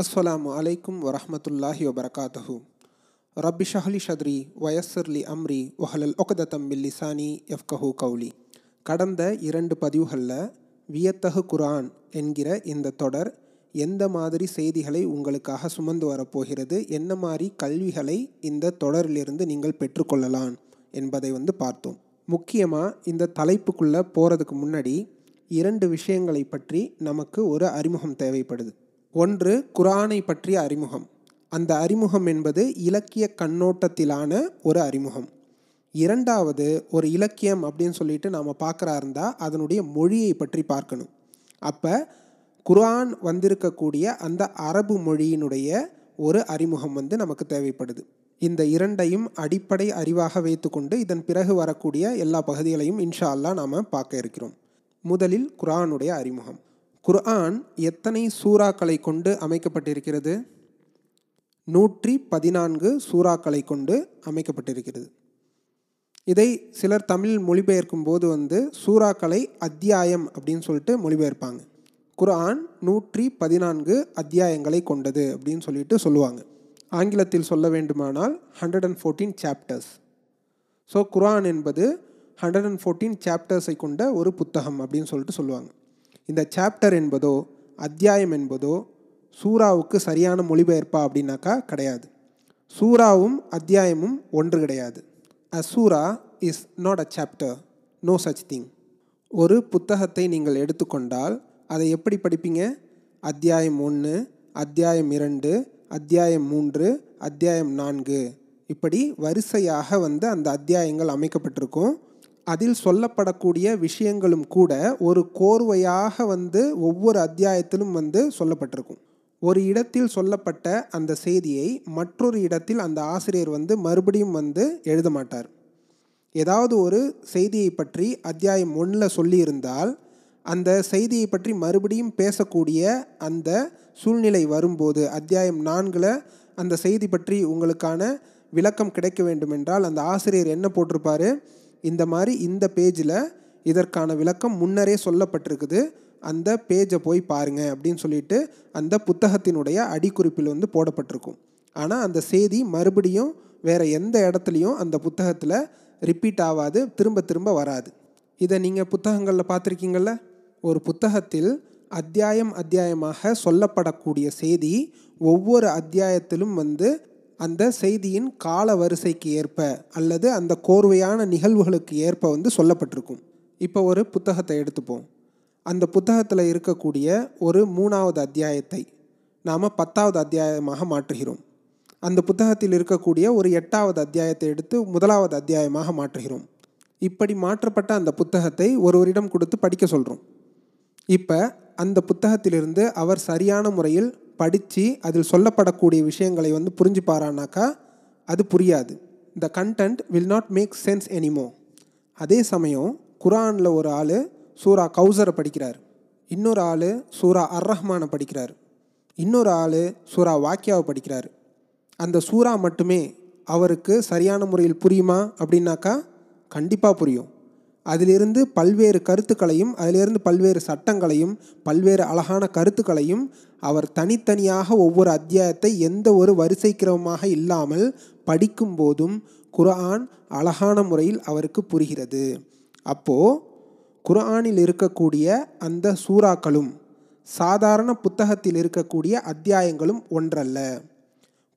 அஸ்ஸலாமு அலைக்கும் வரஹ்மத்துல்லாஹி வபரகாத்தஹு. ரப்பி ஷஹ்லி ஷத்ரி வயசர்லி அம்ரி ஒஹலல் ஒகதத்தம் பில்லிசானி எஃப்கஹு கௌலி. கடந்த இரண்டு பதிவுகளில் வியத்தகு குரான் என்கிற இந்த தொடர் எந்த மாதிரி செய்திகளை உங்களுக்காக சுமந்து வரப்போகிறது என்ன மாதிரி கல்விகளை இந்த தொடரிலிருந்து நீங்கள் பெற்றுக்கொள்ளலாம் என்பதை வந்து பார்த்தோம். முக்கியமாக இந்த தலைப்புக்குள்ளே போகிறதுக்கு முன்னாடி இரண்டு விஷயங்களை பற்றி நமக்கு ஒரு அறிமுகம் தேவைப்படுது. ஒன்று குரானை பற்றிய அறிமுகம். அந்த அறிமுகம் என்பது இலக்கிய கண்ணோட்டத்திலான ஒரு அறிமுகம். இரண்டாவது ஒரு இலக்கியம் அப்படின்னு சொல்லிட்டு நாம் பார்க்குறா இருந்தால் அதனுடைய மொழியை பற்றி பார்க்கணும். அப்போ குரான் வந்திருக்கக்கூடிய அந்த அரபு மொழியினுடைய ஒரு அறிமுகம் வந்து நமக்கு தேவைப்படுது. இந்த இரண்டையும் அடிப்படை அறிவாக வைத்துக்கொண்டு இதன் பிறகு வரக்கூடிய எல்லா பகுதிகளையும் இன்ஷா அல்லா நாம் பார்க்க இருக்கிறோம். முதலில் குரானுடைய அறிமுகம். குர்ஆன் எத்தனை சூறாக்களை கொண்டு அமைக்கப்பட்டிருக்கிறது? நூற்றி பதினான்கு சூறாக்களை கொண்டு அமைக்கப்பட்டிருக்கிறது. இதை சிலர் தமிழ் மொழிபெயர்க்கும் போது வந்து சூறாக்களை அத்தியாயம் அப்படின்னு சொல்லிட்டு மொழிபெயர்ப்பாங்க. குர்ஆன் நூற்றி பதினான்கு அத்தியாயங்களை கொண்டது அப்படின்னு சொல்லிட்டு சொல்லுவாங்க. ஆங்கிலத்தில் சொல்ல வேண்டுமானால் hundred and fourteen chapters so குர்ஆன் என்பது ஹண்ட்ரட் அண்ட் ஃபோர்டீன் சாப்டர்ஸை கொண்ட ஒரு புத்தகம் அப்படின்னு சொல்லிட்டு சொல்லுவாங்க. இந்த சாப்டர் என்பதோ அத்தியாயம் என்பதோ சூறாவுக்கு சரியான மொழிபெயர்ப்பா அப்படின்னாக்கா கிடையாது. சூறாவும் அத்தியாயமும் ஒன்று கிடையாது. A surah is not a chapter no such thing ஒரு புத்தகத்தை நீங்கள் எடுத்துக்கொண்டால் அதை எப்படி படிப்பீங்க? அத்தியாயம் ஒன்று அத்தியாயம் இரண்டு அத்தியாயம் மூன்று அத்தியாயம் நான்கு. இப்படி வரிசையாக வந்து அந்த அத்தியாயங்கள் அமைக்கப்பட்டிருக்கும். அதில் சொல்லப்படக்கூடிய விஷயங்களும் கூட ஒரு கோர்வையாக வந்து ஒவ்வொரு அத்தியாயத்திலும் வந்து சொல்லப்பட்டிருக்கும். ஒரு இடத்தில் சொல்லப்பட்ட அந்த செய்தியை மற்றொரு இடத்தில் அந்த ஆசிரியர் வந்து மறுபடியும் வந்து எழுத மாட்டார். ஏதாவது ஒரு செய்தியை பற்றி அத்தியாயம் ஒன்றில் சொல்லியிருந்தால் அந்த செய்தியை பற்றி மறுபடியும் பேசக்கூடிய அந்த சூழ்நிலை வரும்போது அத்தியாயம் நான்கில் அந்த செய்தி பற்றி உங்களுக்கான விளக்கம் கிடைக்க வேண்டுமென்றால் அந்த ஆசிரியர் என்ன போட்டிருப்பார்? இந்த மாதிரி இந்த பேஜில் இதற்கான விளக்கம் முன்னரே சொல்லப்பட்டிருக்குது. அந்த பேஜை போய் பாருங்க அப்படின்னு சொல்லிட்டு அந்த புத்தகத்தினுடைய அடிக்குறிப்பில் வந்து போடப்பட்டிருக்கும். ஆனால் அந்த செய்தி மறுபடியும் வேறு எந்த இடத்துலையும் அந்த புத்தகத்தில் ரிப்பீட் ஆகாது திரும்ப திரும்ப வராது. இதை நீங்கள் புத்தகங்களில் பார்த்துருக்கீங்கள ஒரு புத்தகத்தில் அத்தியாயம் அத்தியாயமாக சொல்லப்படக்கூடிய செய்தி ஒவ்வொரு அத்தியாயத்திலும் வந்து அந்த செய்தியின் கால வரிசைக்கு ஏற்ப அல்லது அந்த கோர்வையான நிகழ்வுகளுக்கு ஏற்ப வந்து சொல்லப்பட்டிருக்கும். இப்போ ஒரு புத்தகத்தை எடுத்துப்போம். அந்த புத்தகத்தில் இருக்கக்கூடிய ஒரு மூணாவது அத்தியாயத்தை நாம் பத்தாவது அத்தியாயமாக மாற்றுகிறோம். அந்த புத்தகத்தில் இருக்கக்கூடிய ஒரு எட்டாவது அத்தியாயத்தை எடுத்து முதலாவது அத்தியாயமாக மாற்றுகிறோம். இப்படி மாற்றப்பட்ட அந்த புத்தகத்தை ஒருவரிடம் கொடுத்து படிக்க சொல்கிறோம் இப்போ அந்த புத்தகத்திலிருந்து அவர் சரியான முறையில் படித்து அதில் சொல்லப்படக்கூடிய விஷயங்களை வந்து புரிஞ்சுப்பாரானாக்கா அது புரியாது. The content will not make sense anymore அதே சமயம் குரானில் ஒரு ஆள் சூரா கௌசரை படிக்கிறார். இன்னொரு ஆள் சூரா அர் ரஹ்மானை படிக்கிறார். இன்னொரு ஆள் சூரா வாக்கியாவை படிக்கிறார். அந்த சூரா மட்டுமே அவருக்கு சரியான முறையில் புரியுமா அப்படின்னாக்கா கண்டிப்பாக புரியும். அதிலிருந்து பல்வேறு கருத்துக்களையும் அதிலிருந்து பல்வேறு சட்டங்களையும் பல்வேறு அழகான கருத்துக்களையும் அவர் தனித்தனியாக ஒவ்வொரு அத்தியாயத்தை எந்த ஒரு வரிசைக்கிரமமாக இல்லாமல் படிக்கும் போதும் குரான் அழகான முறையில் அவருக்கு புரிகிறது. அப்போது குர்ஆனில் இருக்கக்கூடிய அந்த சூறாக்களும் சாதாரண புத்தகத்தில் இருக்கக்கூடிய அத்தியாயங்களும் ஒன்றல்ல.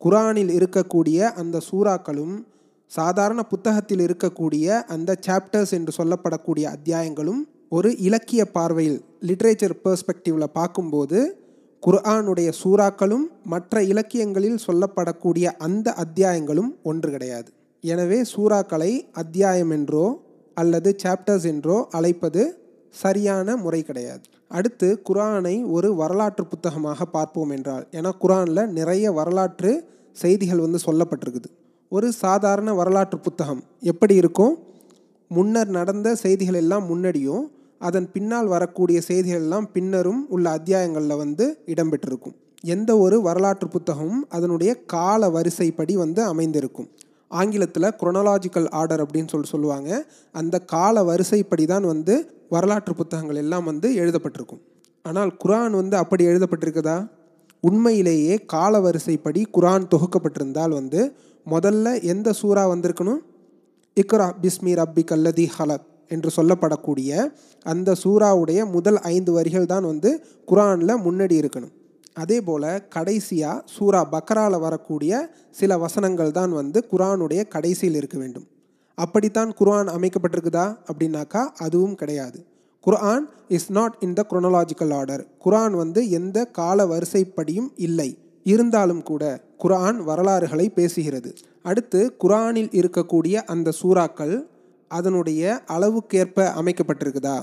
குர்ஆனில் இருக்கக்கூடிய அந்த சூறாக்களும் சாதாரண புத்தகத்தில் இருக்கக்கூடிய அந்த சாப்டர்ஸ் என்று சொல்லப்படக்கூடிய அத்தியாயங்களும் ஒரு இலக்கிய பார்வையில் லிட்ரேச்சர் பெர்ஸ்பெக்டிவில் பார்க்கும்போது குர்ஆனுடைய சூறாக்களும் மற்ற இலக்கியங்களில் சொல்லப்படக்கூடிய அந்த அத்தியாயங்களும் ஒன்று கிடையாது. எனவே சூறாக்களை அத்தியாயம் என்றோ அல்லது சாப்டர்ஸ் என்றோ அழைப்பது சரியான முறை கிடையாது. அடுத்து குரானை ஒரு வரலாற்று புத்தகமாக பார்ப்போம் என்றால் ஏன்னா குரானில் நிறைய வரலாற்று செய்திகள் வந்து சொல்லப்பட்டிருக்குது. ஒரு சாதாரண வரலாற்று புத்தகம் எப்படி இருக்கும்? முன்னர் நடந்த செய்திகள் எல்லாம் முன்னாடியும் அதன் பின்னால் வரக்கூடிய செய்திகள் எல்லாம் பின்னரும் உள்ள அத்தியாயங்களில் வந்து இடம்பெற்றிருக்கும். எந்த ஒரு வரலாற்று புத்தகமும் அதனுடைய கால வரிசைப்படி வந்து அமைந்திருக்கும். ஆங்கிலத்தில் குரோனலாஜிக்கல் ஆர்டர் அப்படின்னு சொல்லி சொல்லுவாங்க. அந்த கால வரிசைப்படி தான் வந்து வரலாற்று புத்தகங்கள் எல்லாம் வந்து எழுதப்பட்டிருக்கும். ஆனால் குரான் வந்து அப்படி எழுதப்பட்டிருக்குதா? உண்மையிலேயே கால வரிசைப்படி குரான் தொகுக்கப்பட்டிருந்தால் வந்து முதல்ல எந்த சூறா வந்திருக்கணும்? இக்ரா பிஸ்மி ரப்பி கல்லதி ஹலக். என்று சொல்லப்படக்கூடிய அந்த சூறாவுடைய முதல் ஐந்து வரிகள் தான் வந்து குரானில் முன்னாடி இருக்கணும். அதே போல் கடைசியாக சூரா பக்ராவில் வரக்கூடிய சில வசனங்கள் தான் வந்து குரானுடைய கடைசியில் இருக்க வேண்டும். அப்படித்தான் குர்ஆன் அமைக்கப்பட்டிருக்குதா? அப்படின்னாக்கா அதுவும் கிடையாது. Quran is not in the chronological order Quran வந்து எந்த கால வரிசைப்படியும் இல்லை. இருந்தாலும் கூட குர்ஆன் வரலாறுகளை பேசுகிறது. அடுத்து குரானில் இருக்கக்கூடிய அந்த சூறாக்கள் அதனுடைய அளவுக்கேற்ப அமைக்கப்பட்டிருக்குதா?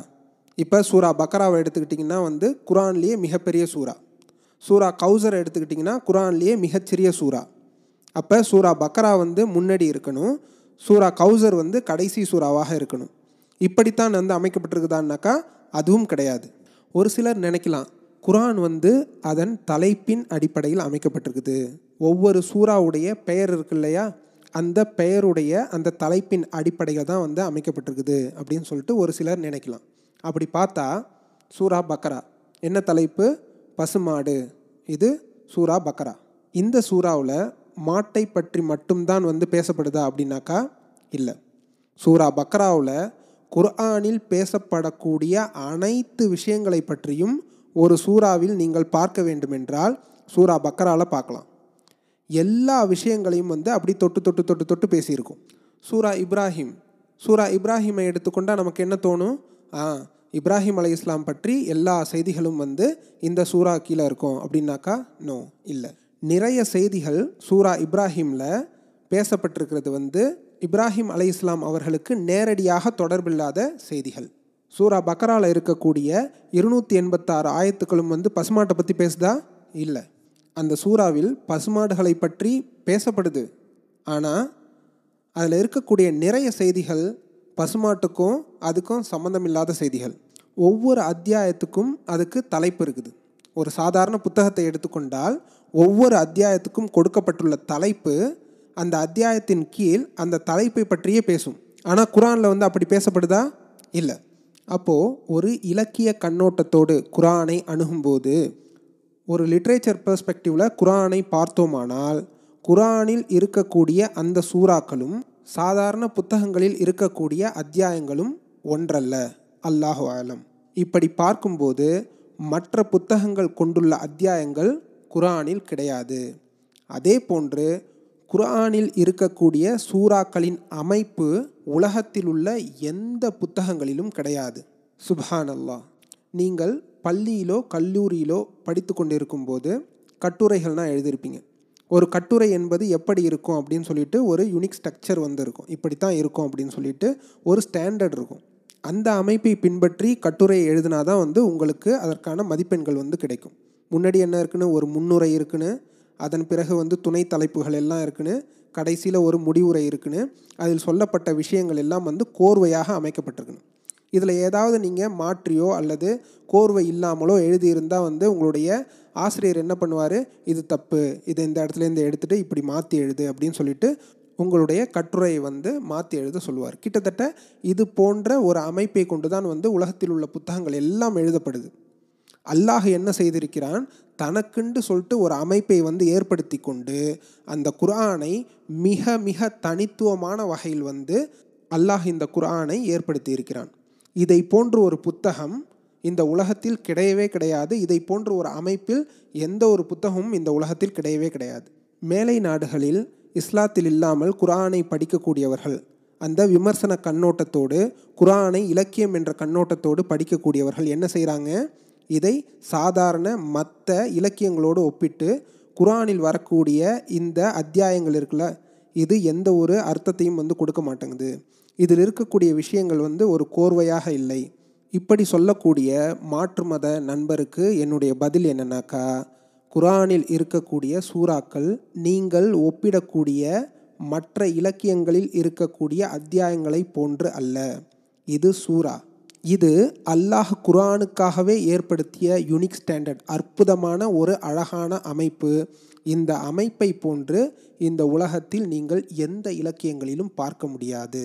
இப்போ சூரா பக்ராவை எடுத்துக்கிட்டிங்கன்னா வந்து குரான்லேயே மிகப்பெரிய சூறா சூரா கௌசரை எடுத்துக்கிட்டிங்கன்னா குரான்லேயே மிகச்சிறிய சூறா அப்போ சூரா பக்ரா வந்து முன்னாடி இருக்கணும். சூரா கௌசர் வந்து கடைசி சூறாவாக இருக்கணும். இப்படித்தான் வந்து அமைக்கப்பட்டிருக்குதான்னாக்கா அதுவும் கிடையாது. ஒரு சிலர் நினைக்கலாம் குரான் வந்து அதன் தலைப்பின் அடிப்படையில் அமைக்கப்பட்டிருக்குது. ஒவ்வொரு சூறாவுடைய பெயர் இருக்கு இல்லையா? அந்த பெயருடைய அந்த தலைப்பின் அடிப்படையில் தான் வந்து அமைக்கப்பட்டிருக்குது அப்படின்னு சொல்லிட்டு ஒரு சிலர் நினைக்கலாம். அப்படி பார்த்தா சூரா பக்ரா என்ன தலைப்பு? பசுமாடு இது சூரா பக்ரா இந்த சூறாவில் மாட்டை பற்றி மட்டும்தான் வந்து பேசப்படுதா அப்படின்னாக்கா இல்லை. சூரா பக்ராவில் குர்ஆனில் பேசப்படக்கூடிய அனைத்து விஷயங்களை பற்றியும் ஒரு சூறாவில் நீங்கள் பார்க்க வேண்டுமென்றால் சூரா பக்ராவில் பார்க்கலாம். எல்லா விஷயங்களையும் வந்து அப்படி தொட்டு தொட்டு தொட்டு தொட்டு பேசியிருக்கும். சூரா இப்ராஹிம். சூரா இப்ராஹிமை எடுத்துக்கொண்டால் நமக்கு என்ன தோணும்? ஆ இப்ராஹிம் அலை இஸ்லாம் பற்றி எல்லா செய்திகளும் வந்து இந்த சூறா கீழே இருக்கும் அப்படின்னாக்கா நோ இல்லை. நிறைய செய்திகள் சூரா இப்ராஹிமில் பேசப்பட்டிருக்கிறது வந்து இப்ராஹிம் அலை இஸ்லாம் அவர்களுக்கு நேரடியாக தொடர்பில்லாத செய்திகள். சூரா பக்கரால் இருக்கக்கூடிய இருநூற்றி எண்பத்தாறு ஆயத்துக்களும் வந்து பசுமாட்டை பற்றி பேசுதா? இல்லை. அந்த சூறாவில் பசுமாடுகளை பற்றி பேசப்படுது. ஆனால் அதில் இருக்கக்கூடிய நிறைய செய்திகள் பசுமாட்டுக்கும் அதுக்கும் சம்மந்தமில்லாத செய்திகள். ஒவ்வொரு அத்தியாயத்துக்கும் அதுக்கு தலைப்பு இருக்குது. ஒரு சாதாரண புத்தகத்தை எடுத்துக்கொண்டால் ஒவ்வொரு அத்தியாயத்துக்கும் கொடுக்கப்பட்டுள்ள தலைப்பு அந்த அத்தியாயத்தின் கீழ் அந்த தலைப்பை பற்றியே பேசும். ஆனால் குரானில் வந்து அப்படி பேசப்படுதா? இல்லை. அப்போது ஒரு இலக்கிய கண்ணோட்டத்தோடு குரானை அணுகும்போது ஒரு லிட்ரேச்சர் பெர்ஸ்பெக்டிவில் குரானை பார்த்தோமானால் குரானில் இருக்கக்கூடிய அந்த சூறாக்களும் சாதாரண புத்தகங்களில் இருக்கக்கூடிய அத்தியாயங்களும் ஒன்றல்ல. அல்லாஹு ஆலம். இப்படி பார்க்கும்போது மற்ற புத்தகங்கள் கொண்டுள்ள அத்தியாயங்கள் குரானில் கிடையாது. அதே போன்று குரானில் இருக்கக்கூடிய சூறாக்களின் அமைப்பு உலகத்தில் உள்ள எந்த புத்தகங்களிலும் கிடையாது. சுபஹான் அல்லாஹ் நீங்கள் பள்ளியிலோ கல்லூரியிலோ படித்து கொண்டிருக்கும் போது கட்டுரைகள்னால் எழுதியிருப்பீங்க. ஒரு கட்டுரை என்பது எப்படி இருக்கும் அப்படின்னு சொல்லிட்டு ஒரு யூனிக் ஸ்ட்ரக்சர் வந்து இருக்கும் இப்படி தான் இருக்கும் அப்படின்னு சொல்லிட்டு ஒரு ஸ்டாண்டர்ட் இருக்கும். அந்த அமைப்பை பின்பற்றி கட்டுரையை எழுதினா தான் வந்து உங்களுக்கு அதற்கான மதிப்பெண்கள் வந்து கிடைக்கும். முன்னாடி என்ன இருக்குன்னு? ஒரு முன்னுரை இருக்குன்னு அதன் பிறகு வந்து துணை தலைப்புகள் எல்லாம் இருக்குன்னு கடைசியில் ஒரு முடிவுரை இருக்குன்னு அதில் சொல்லப்பட்ட விஷயங்கள் எல்லாம் வந்து கோர்வையாக அமைக்கப்பட்டிருக்குன்னு இதில் ஏதாவது நீங்கள் மாற்றியோ அல்லது கோர்வை இல்லாமலோ எழுதியிருந்தால் வந்து உங்களுடைய ஆசிரியர் என்ன பண்ணுவார்? இது தப்பு. இது இந்த இடத்துலேருந்து எடுத்துகிட்டு இப்படி மாற்றி எழுது அப்படின்னு சொல்லிட்டு உங்களுடைய கட்டுரையை வந்து மாற்றி எழுத சொல்லுவார். கிட்டத்தட்ட இது போன்ற ஒரு அமைப்பை கொண்டு தான் வந்து உலகத்தில் உள்ள புத்தகங்கள் எல்லாம் எழுதப்படுது. அல்லாஹ் என்ன செய்திருக்கிறான்? தனக்குண்டு சொல்லிட்டு ஒரு அமைப்பை வந்து ஏற்படுத்தி கொண்டு அந்த குரானை மிக மிக தனித்துவமான வகையில் வந்து அல்லாஹ் இந்த குரானை ஏற்படுத்தி இருக்கிறான். இதை போன்ற ஒரு புத்தகம் இந்த உலகத்தில் கிடையவே கிடையாது. இதை போன்ற ஒரு அமைப்பில் எந்த ஒரு புத்தகமும் இந்த உலகத்தில் கிடையவே கிடையாது. மேலை நாடுகளில் இஸ்லாத்தில் இல்லாமல் குரானை படிக்கக்கூடியவர்கள் அந்த விமர்சன கண்ணோட்டத்தோடு குரானை இலக்கியம் என்ற கண்ணோட்டத்தோடு படிக்கக்கூடியவர்கள் என்ன செய்கிறாங்க இதை சாதாரண மற்ற இலக்கியங்களோடு ஒப்பிட்டு குரானில் வரக்கூடிய இந்த அத்தியாயங்கள் இருக்குல்ல இது எந்த ஒரு அர்த்தத்தையும் வந்து கொடுக்க மாட்டேங்குது. இதில் இருக்கக்கூடிய விஷயங்கள் வந்து ஒரு கோர்வையாக இல்லை. இப்படி சொல்லக்கூடிய மாற்று மத நண்பருக்கு என்னுடைய பதில் என்னன்னாக்கா குரானில் இருக்கக்கூடிய சூறாக்கள் நீங்கள் ஒப்பிடக்கூடிய மற்ற இலக்கியங்களில் இருக்கக்கூடிய அத்தியாயங்களை போன்று அல்ல. இது சூரா இது அல்லாஹ் குரானுக்காகவே ஏற்படுத்திய யுனிக் ஸ்டாண்டர்ட் அற்புதமான ஒரு அழகான அமைப்பு. இந்த அமைப்பை போன்று இந்த உலகத்தில் நீங்கள் எந்த இலக்கியங்களிலும் பார்க்க முடியாது.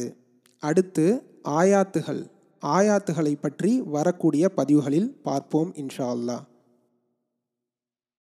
அடுத்து ஆயாத்துகள். ஆயாத்துகளை பற்றி வரக்கூடிய பதிவுகளில் பார்ப்போம் இன்ஷா அல்லா